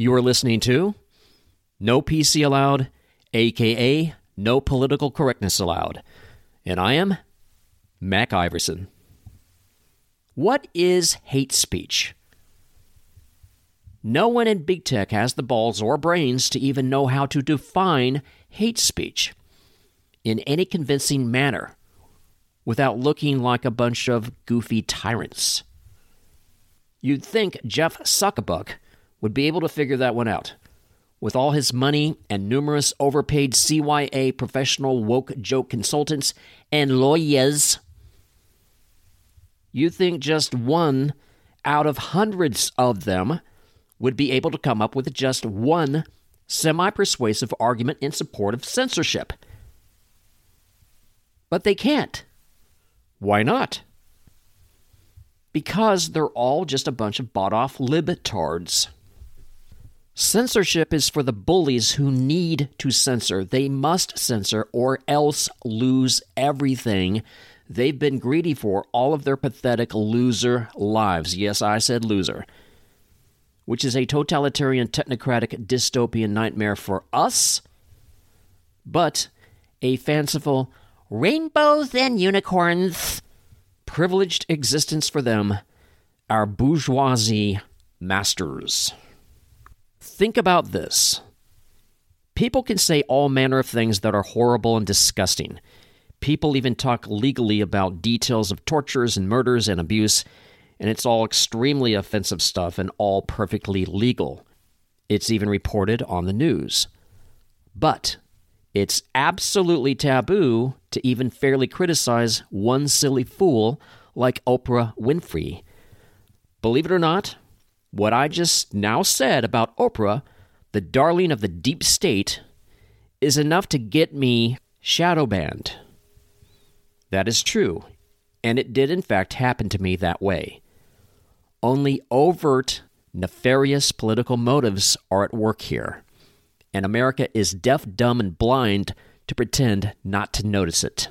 You are listening to No PC Allowed, aka No Political Correctness Allowed. And I am Mac Iverson. What is hate speech? No one in big tech has the balls or brains to even know how to define hate speech in any convincing manner without looking like a bunch of goofy tyrants. You'd think Jeff Zuckerberg would be able to figure that one out. With all his money and numerous overpaid CYA professional woke joke consultants and lawyers, you'd think just one out of hundreds of them would be able to come up with just one semi persuasive argument in support of censorship. But they can't. Why not? Because they're all just a bunch of bought off libtards. Censorship is for the bullies who need to censor. They must censor or else lose everything they've been greedy for all of their pathetic loser lives. Yes, I said loser. Which is a totalitarian, technocratic, dystopian nightmare for us, but a fanciful rainbows and unicorns privileged existence for them, our bourgeoisie masters. Think about this. People can say all manner of things that are horrible and disgusting. People even talk legally about details of tortures and murders and abuse, and it's all extremely offensive stuff and all perfectly legal. It's even reported on the news. But it's absolutely taboo to even fairly criticize one silly fool like Oprah Winfrey. Believe it or not, what I just now said about Oprah, the darling of the deep state, is enough to get me shadow banned. That is true, and it did in fact happen to me that way. Only overt, nefarious political motives are at work here, and America is deaf, dumb, and blind to pretend not to notice it.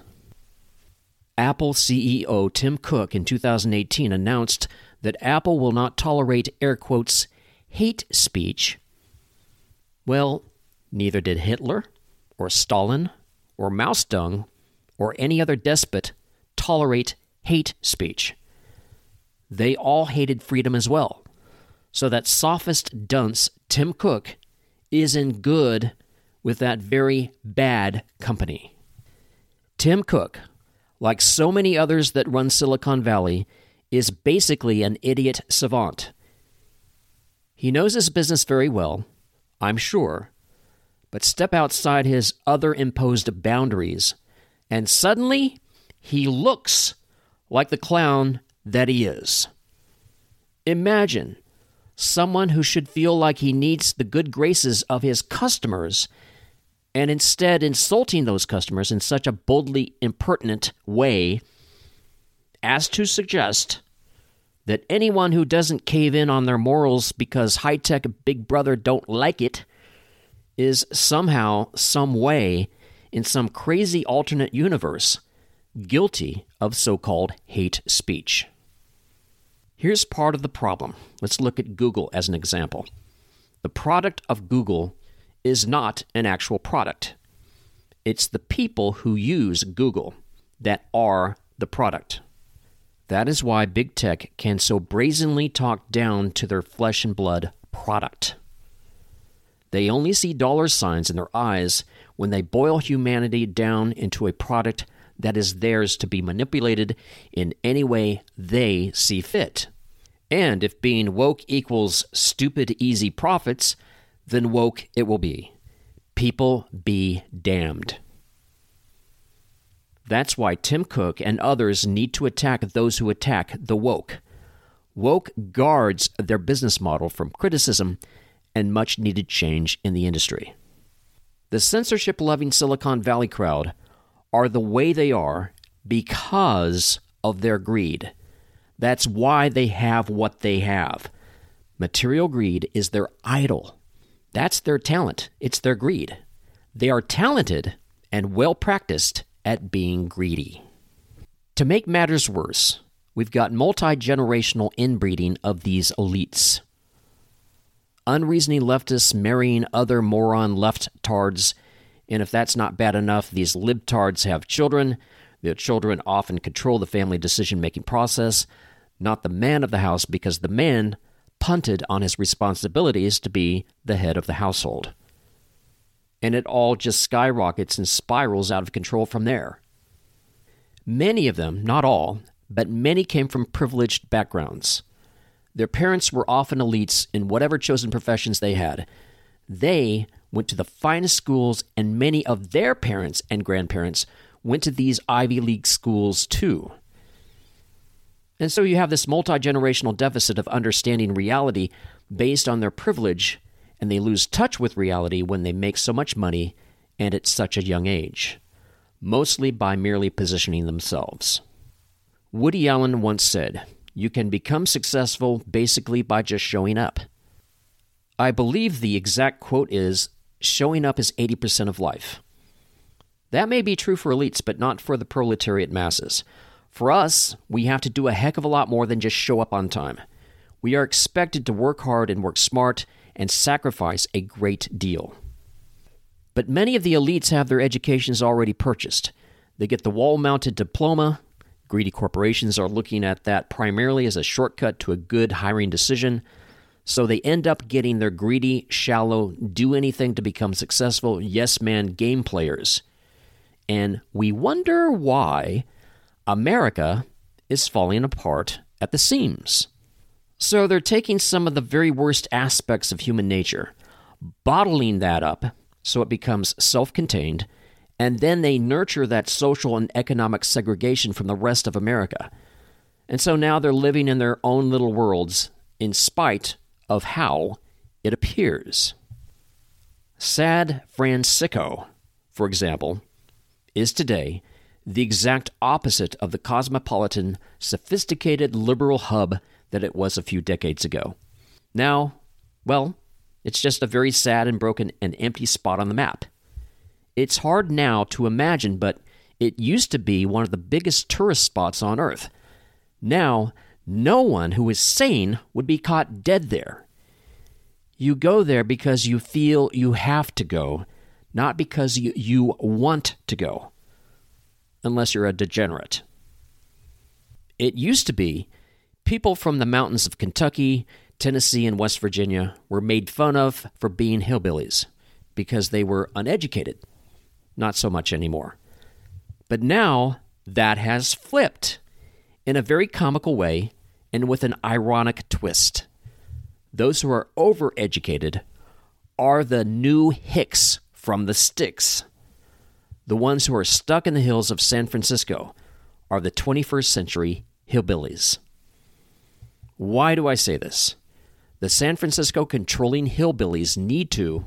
Apple CEO Tim Cook in 2018 announced that Apple will not tolerate air quotes hate speech. Well, neither did Hitler or Stalin or Mao Zedong or any other despot tolerate hate speech. They all hated freedom as well. So that sophist dunce, Tim Cook, is in good with that very bad company. Tim Cook, like so many others that run Silicon Valley, is basically an idiot savant. He knows his business very well, I'm sure, but step outside his other imposed boundaries, and suddenly he looks like the clown that he is. Imagine someone who should feel like he needs the good graces of his customers and instead insulting those customers in such a boldly impertinent way as to suggest that anyone who doesn't cave in on their morals because high tech Big Brother don't like it is somehow, some way, in some crazy alternate universe, guilty of so called hate speech. Here's part of the problem. Let's look at Google as an example. The product of Google is not an actual product. It's the people who use Google that are the product. That is why big tech can so brazenly talk down to their flesh and blood product. They only see dollar signs in their eyes when they boil humanity down into a product that is theirs to be manipulated in any way they see fit. And if being woke equals stupid, easy profits, then woke it will be. People be damned. That's why Tim Cook and others need to attack those who attack the woke. Woke guards their business model from criticism and much needed change in the industry. The censorship loving Silicon Valley crowd are the way they are because of their greed. That's why they have what they have. Material greed is their idol. That's their talent, it's their greed. They are talented and well practiced at being greedy. To make matters worse, we've got multi generational inbreeding of these elites. unreasoning leftists marrying other moron leftards. And if that's not bad enough, these libtards have children. Their children often control the family decision making process, not the man of the house, because the man punted on his responsibilities to be the head of the household. And it all just skyrockets and spirals out of control from there. Many of them, not all, but many came from privileged backgrounds. Their parents were often elites in whatever chosen professions they had. They went to the finest schools, and many of their parents and grandparents went to these Ivy League schools too. And so you have this multi generational deficit of understanding reality based on their privilege, and they lose touch with reality when they make so much money and at such a young age, mostly by merely positioning themselves. Woody Allen once said, You can become successful basically by just showing up. I believe the exact quote is showing up is 80% of life. That may be true for elites, but not for the proletariat masses. For us, we have to do a heck of a lot more than just show up on time. We are expected to work hard and work smart and sacrifice a great deal. But many of the elites have their educations already purchased. They get the wall mounted diploma. Greedy corporations are looking at that primarily as a shortcut to a good hiring decision. So they end up getting their greedy, shallow, do anything to become successful yes man game players. And we wonder why America is falling apart at the seams. So they're taking some of the very worst aspects of human nature, bottling that up so it becomes self contained, and then they nurture that social and economic segregation from the rest of America. And so now they're living in their own little worlds in spite of how it appears. Sad Francisco, for example, is today the exact opposite of the cosmopolitan, sophisticated liberal hub that it was a few decades ago. Now, well, it's just a very sad and broken and empty spot on the map. It's hard now to imagine, but it used to be one of the biggest tourist spots on Earth. Now, no one who is sane would be caught dead there. You go there because you feel you have to go, not because you, you want to go unless you're a degenerate. It used to be people from the mountains of Kentucky, Tennessee, and West Virginia were made fun of for being hillbillies because they were uneducated. Not so much anymore. But now that has flipped in a very comical way and with an ironic twist. Those who are overeducated are the new hicks from the sticks. The ones who are stuck in the hills of San Francisco are the 21st century hillbillies. Why do I say this? The San Francisco controlling hillbillies need to,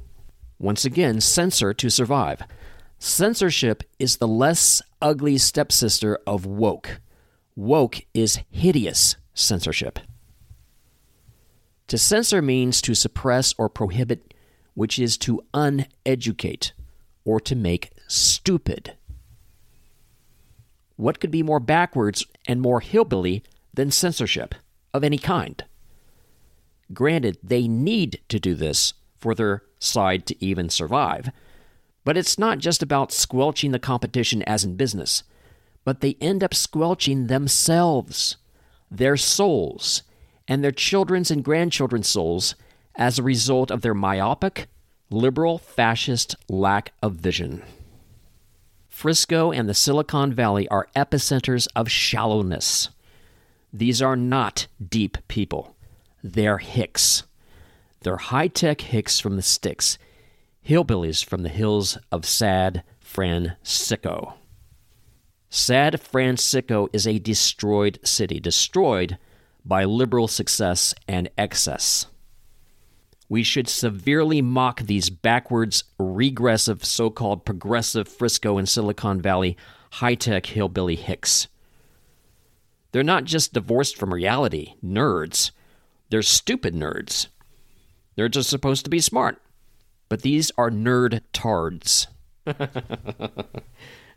once again, censor to survive. Censorship is the less ugly stepsister of woke. Woke is hideous censorship. To censor means to suppress or prohibit, which is to uneducate or to make stupid. What could be more backwards and more hillbilly than censorship of any kind? Granted, they need to do this for their side to even survive, but it's not just about squelching the competition as in business, but they end up squelching themselves, their souls, and their children's and grandchildren's souls as a result of their myopic, liberal, fascist lack of vision. Frisco and the Silicon Valley are epicenters of shallowness. These are not deep people. They're hicks. They're high tech hicks from the sticks, hillbillies from the hills of Sad Francisco. Sad Francisco is a destroyed city, destroyed by liberal success and excess we should severely mock these backwards, regressive, so called progressive Frisco and Silicon Valley high tech hillbilly hicks. They're not just divorced from reality, nerds. They're stupid nerds. They're just supposed to be smart. But these are nerd tards. yeah,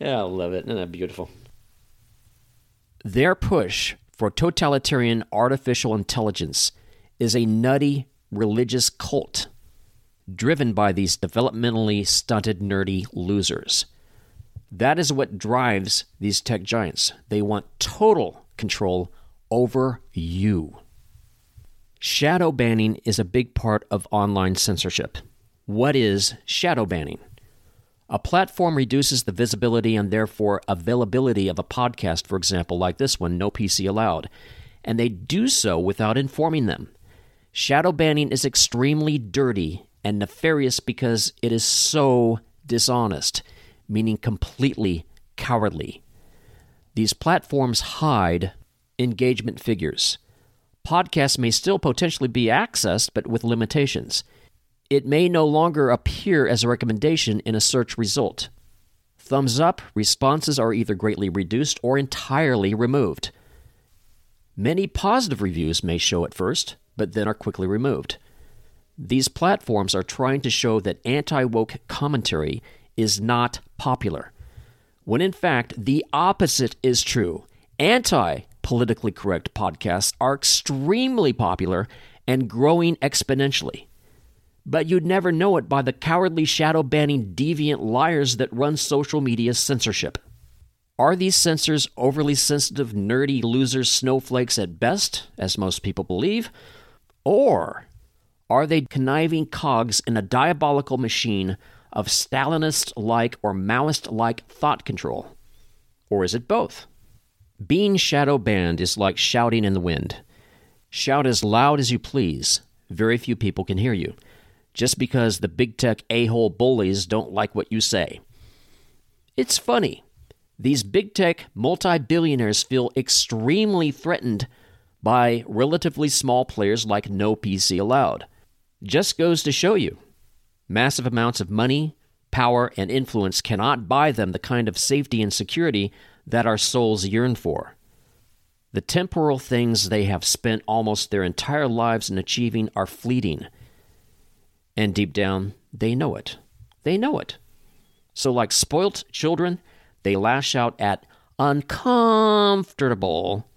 I love it. Isn't that beautiful? Their push for totalitarian artificial intelligence is a nutty religious cult driven by these developmentally stunted, nerdy losers. That is what drives these tech giants. They want total control over you. Shadow banning is a big part of online censorship. What is shadow banning? A platform reduces the visibility and therefore availability of a podcast, for example, like this one, No PC Allowed, and they do so without informing them. Shadow banning is extremely dirty and nefarious because it is so dishonest, meaning completely cowardly. These platforms hide engagement figures. Podcasts may still potentially be accessed, but with limitations. It may no longer appear as a recommendation in a search result. Thumbs up responses are either greatly reduced or entirely removed. Many positive reviews may show at first, but then are quickly removed. These platforms are trying to show that anti woke commentary is not popular, when in fact the opposite is true. Anti politically correct podcasts are extremely popular and growing exponentially. But you'd never know it by the cowardly shadow banning deviant liars that run social media censorship. Are these censors overly sensitive, nerdy losers, snowflakes at best, as most people believe? Or are they conniving cogs in a diabolical machine of Stalinist like or Maoist like thought control? Or is it both? Being shadow banned is like shouting in the wind. Shout as loud as you please, very few people can hear you, just because the big tech a hole bullies don't like what you say. It's funny. These big tech multi billionaires feel extremely threatened by relatively small players like No PC Allowed. Just goes to show you massive amounts of money, power, and influence cannot buy them the kind of safety and security that our souls yearn for. The temporal things they have spent almost their entire lives in achieving are fleeting. And deep down, they know it. They know it. So, like spoilt children, they lash out at uncomfortable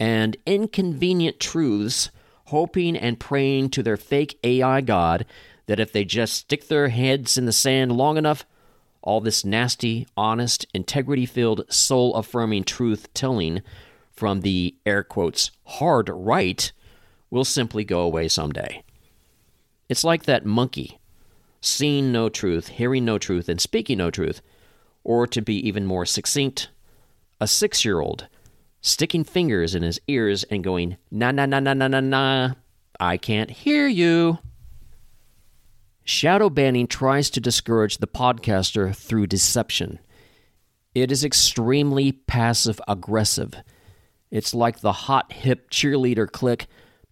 and inconvenient truths, hoping and praying to their fake AI god that if they just stick their heads in the sand long enough, all this nasty, honest, integrity filled, soul affirming truth telling from the air quotes hard right will simply go away someday. It's like that monkey, seeing no truth, hearing no truth, and speaking no truth, or to be even more succinct, a six year old sticking fingers in his ears and going, na na na na na na na, I can't hear you. Shadow banning tries to discourage the podcaster through deception. It is extremely passive aggressive. It's like the hot hip cheerleader clique